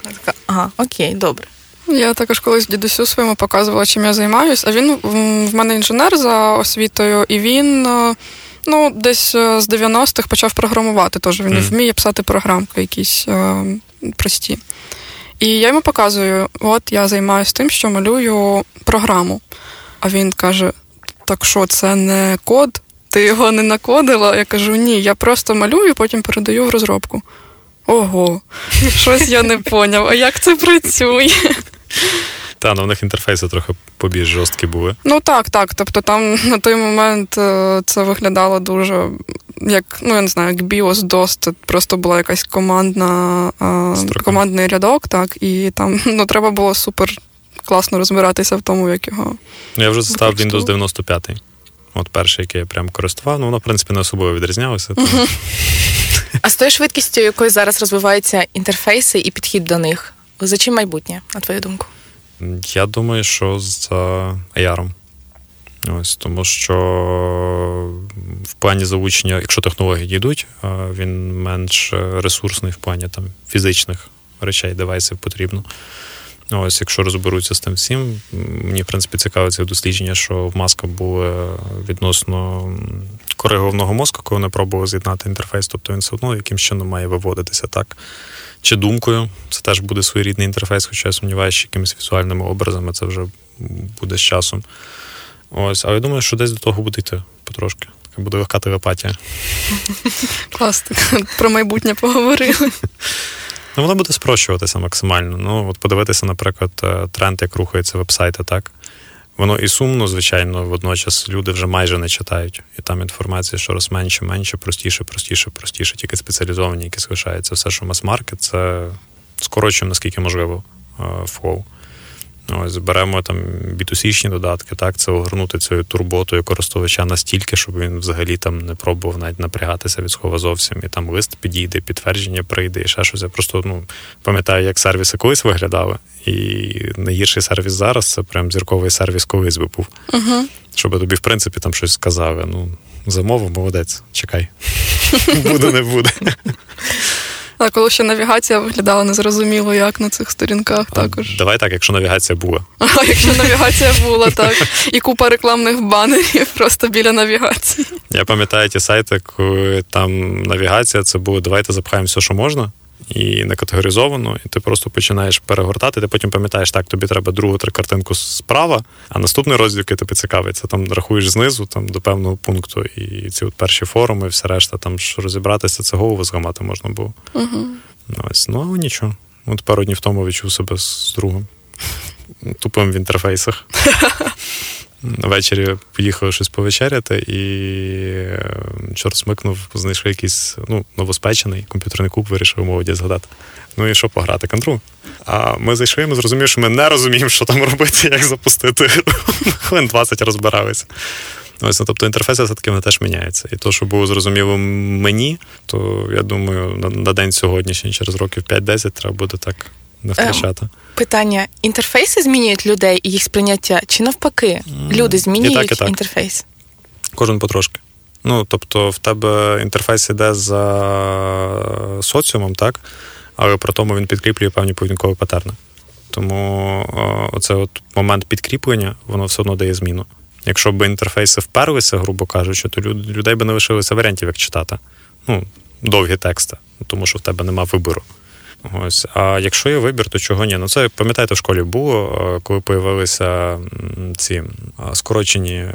S1: Я така, ага, окей, добре.
S2: Я також колись дідусю своєму показувала, чим я займаюся. А він в мене інженер за освітою, і він е, ну, десь е, з 90-х почав програмувати. Тож він mm. вміє писати програмки якісь е, прості. І я йому показую: от я займаюся тим, що малюю програму. А він каже: так що, це не код? Ти його не накодила? Я кажу, ні, я просто малюю, потім передаю в розробку. Ого, щось я не [LAUGHS] поняв. А як це працює? [LAUGHS]
S3: Та, ну в них інтерфейси трохи побільш жорсткі були.
S2: Ну так, так. Тобто там на той момент е, це виглядало дуже як, ну я не знаю, як BIOS DOS, це просто була якась командна е, командний рядок, так, і там [LAUGHS] ну, треба було супер класно розбиратися в тому, як його.
S3: Ну, я вже застав Windows 95. От перший, який я прям користував, ну воно, в принципі, не особливо відрізнялося.
S1: А з тою швидкістю, якою зараз розвиваються інтерфейси і підхід до них, за чим майбутнє, на твою думку?
S3: Я думаю, що за AR. Ось, Тому що в плані залучення, якщо технології дійдуть, він менш ресурсний в плані там, фізичних речей, девайсів потрібно. Ось, якщо розберуться з тим всім, мені в принципі цікаве це дослідження, що в маска були відносно кори головного мозку, коли вони пробували з'єднати інтерфейс, тобто він все одно яким чином має виводитися так. Чи думкою, це теж буде своєрідний інтерфейс, хоча я сумніваюся, що якимись візуальними образами це вже буде з часом. Ось, але я думаю, що десь до того буде йти потрошки. Така буде легка телепатія.
S2: Клас, про майбутнє поговорили. [LAUGHS]
S3: Ну, воно буде спрощуватися максимально. Ну, от подивитися, наприклад, е, тренд, як рухаються вебсайти, так? Воно і сумно, звичайно, водночас люди вже майже не читають. І там інформація, щораз менше, менше, простіше, простіше, простіше, тільки спеціалізовані, які залишаються. Все, що мас-маркет, це скорочуємо, наскільки можливо, flow. Ось беремо там B2C-шні додатки, так, це огорнути цією турботою користувача настільки, щоб він взагалі там не пробував навіть напрягатися від слова зовсім. І там лист підійде, підтвердження прийде, і ще щось. Я просто ну, пам'ятаю, як сервіси колись виглядали. І найгірший сервіс зараз це прям зірковий сервіс колись би був.
S2: Угу.
S3: Щоб тобі, в принципі, там щось сказали. Ну, замовив, молодець, чекай. [LAUGHS] Буде, не буде.
S2: А коли ще навігація виглядала незрозуміло, як на цих сторінках також.
S3: Давай так, якщо навігація була. [LAUGHS]
S2: А якщо навігація була, так. І купа рекламних банерів просто біля навігації.
S3: Я пам'ятаю ті сайти, коли там навігація це було давайте запхаємо все, що можна, і не категоризовано, і ти просто починаєш перегортати. Ти потім пам'ятаєш, так, тобі треба другу три картинку справа, а наступний розділ, який тебе цікавить, це там рахуєш знизу там, до певного пункту. І ці от перші форуми, все решта, там що розібратися, це голову зламати можна було.
S2: Угу.
S3: Ось, ну але нічого. От пару днів тому відчув себе з другом. [LAUGHS] Тупим в інтерфейсах. [LAUGHS] Ввечері поїхали щось повечеряти, і е, чорт смикнув, знайшли якийсь ну, новоспечений комп'ютерний куб, вирішив молоді згадати. Ну і що пограти контру. А ми зайшли, ми зрозуміли, що ми не розуміємо, що там робити, як запустити. [LAUGHS] Хвилин 20 розбиралися. Ось, ну, тобто інтерфейси все-таки теж міняються. І то, що було зрозуміло мені, то я думаю, на, на день сьогоднішній, через років 5-10, треба буде так не втрачати. Ем,
S1: питання: інтерфейси змінюють людей і їх сприйняття, чи навпаки, люди змінюють і так, і так. інтерфейс?
S3: Кожен потрошки. Ну, тобто, в тебе інтерфейс іде за соціумом, так? Але при тому він підкріплює певні поведінкові патерни. Тому оце от момент підкріплення, воно все одно дає зміну. Якщо б інтерфейси вперлися, грубо кажучи, то людей би не лишилося варіантів, як читати. Ну, довгі тексти, тому що в тебе нема вибору. Ось. А якщо є вибір, то чого ні? Ну це пам'ятаєте, в школі було, коли появилися ці скорочені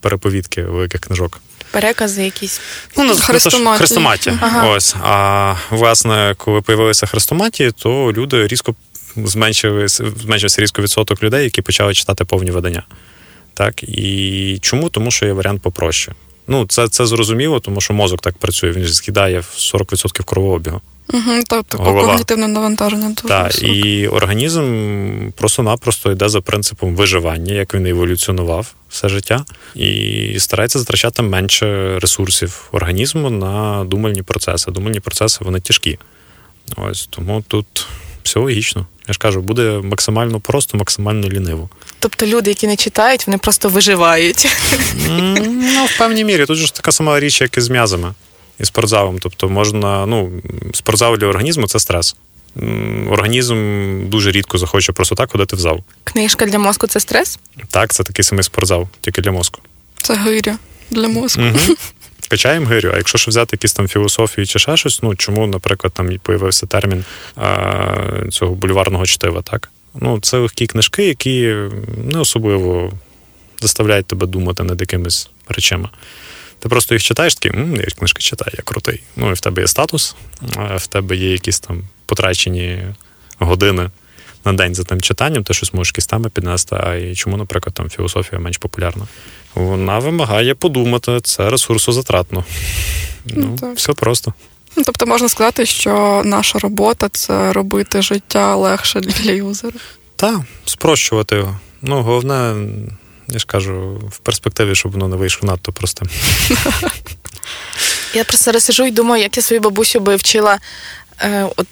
S3: переповідки великих книжок.
S1: Перекази якісь
S3: ну, ну хрестоматії. хрестоматі. Ага. Ось. А власне, коли появилися хрестоматії, то люди різко зменшили зменшився різко відсоток людей, які почали читати повні видання. Так і чому? Тому що є варіант попроще. Ну, це це зрозуміло, тому що мозок так працює. Він скидає 40% кровообігу.
S2: Угу, Тобто когнітивне навантаження.
S3: Так, і організм просто-напросто йде за принципом виживання, як він еволюціонував все життя, і старається затрачати менше ресурсів організму на думальні процеси. Думальні процеси вони тяжкі. Ось тому тут все логічно. Я ж кажу, буде максимально просто, максимально ліниво.
S1: Тобто люди, які не читають, вони просто виживають.
S3: Ну, в певній мірі. Тут ж така сама річ, як і з м'язами і спортзалом. Тобто можна, ну, спортзал для організму це стрес. Організм дуже рідко захоче просто так ходити в зал.
S1: Книжка для мозку це стрес?
S3: Так, це такий самий спортзал, тільки для мозку.
S2: Це гиря для мозку.
S3: Угу. [LAUGHS] Качаємо гирю. А якщо ж взяти якісь там філософії чи ще щось, ну чому, наприклад, там і появився термін а, цього бульварного чтива, так? Ну, це легкі книжки, які не особливо заставляють тебе думати над якимись речами. Ти просто їх читаєш, такий, М, я книжки читаю, я крутий. Ну і в тебе є статус, в тебе є якісь там потрачені години на день за тим читанням, ти щось можеш якісь теми піднести. А і чому, наприклад, там філософія менш популярна? Вона вимагає подумати, це ресурсозатратно. Ну, ну Все просто.
S2: Ну, Тобто можна сказати, що наша робота це робити життя легше для юзера.
S3: Так, спрощувати його. Ну, головне я ж кажу, в перспективі, щоб воно не вийшло надто простим.
S1: Я просто зараз сижу і думаю, як я свою бабусю би вчила е, от,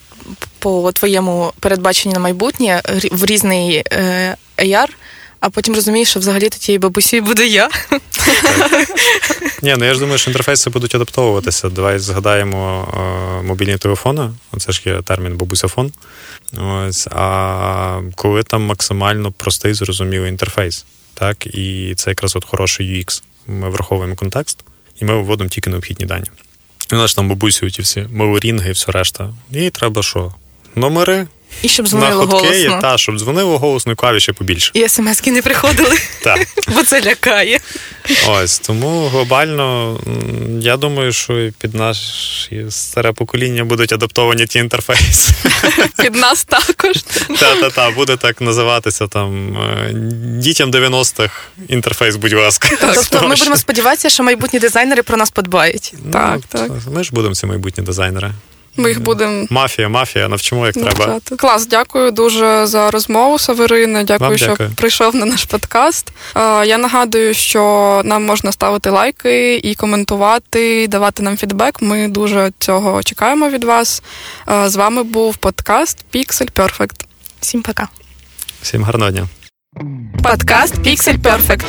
S1: по твоєму передбаченню на майбутнє в різний е, AR, а потім розумієш, що взагалі то тієї бабусі буде я.
S3: Ні, ну я ж думаю, що інтерфейси будуть адаптовуватися. Давай згадаємо е, мобільні телефони. Це ж є термін бабусяфон. Ось, А коли там максимально простий, зрозумілий інтерфейс так, і це якраз от хороший UX. Ми враховуємо контекст, і ми виводимо тільки необхідні дані. У нас там бабусі ті всі моворінги і все решта. І треба що? Номери.
S1: І щоб дзвонило голосно.
S3: Та, щоб дзвонило голосно і клавіші побільше.
S1: І смс-ки не приходили, [LAUGHS] бо це лякає.
S3: Ось тому глобально я думаю, що під наше старе покоління будуть адаптовані ті інтерфейси. [LAUGHS]
S2: Під нас також.
S3: Та-та-та, буде так називатися там е, дітям 90-х інтерфейс, будь ласка.
S1: Тобто ми будемо сподіватися, що майбутні дизайнери про нас подбають.
S3: Ну, так, так. Ми ж будемо ці майбутні дизайнери.
S2: Ми їх будемо.
S3: Мафія, мафія, навчимо як треба.
S2: Клас, дякую дуже за розмову, Саверина. Дякую,
S3: Вам
S2: що
S3: дякую.
S2: прийшов на наш подкаст. Я нагадую, що нам можна ставити лайки і коментувати, давати нам фідбек. Ми дуже цього чекаємо від вас. З вами був подкаст Pixel Perfect.
S1: Всім пока.
S3: Всім гарного дня.
S2: Подкаст Pixel Perfect.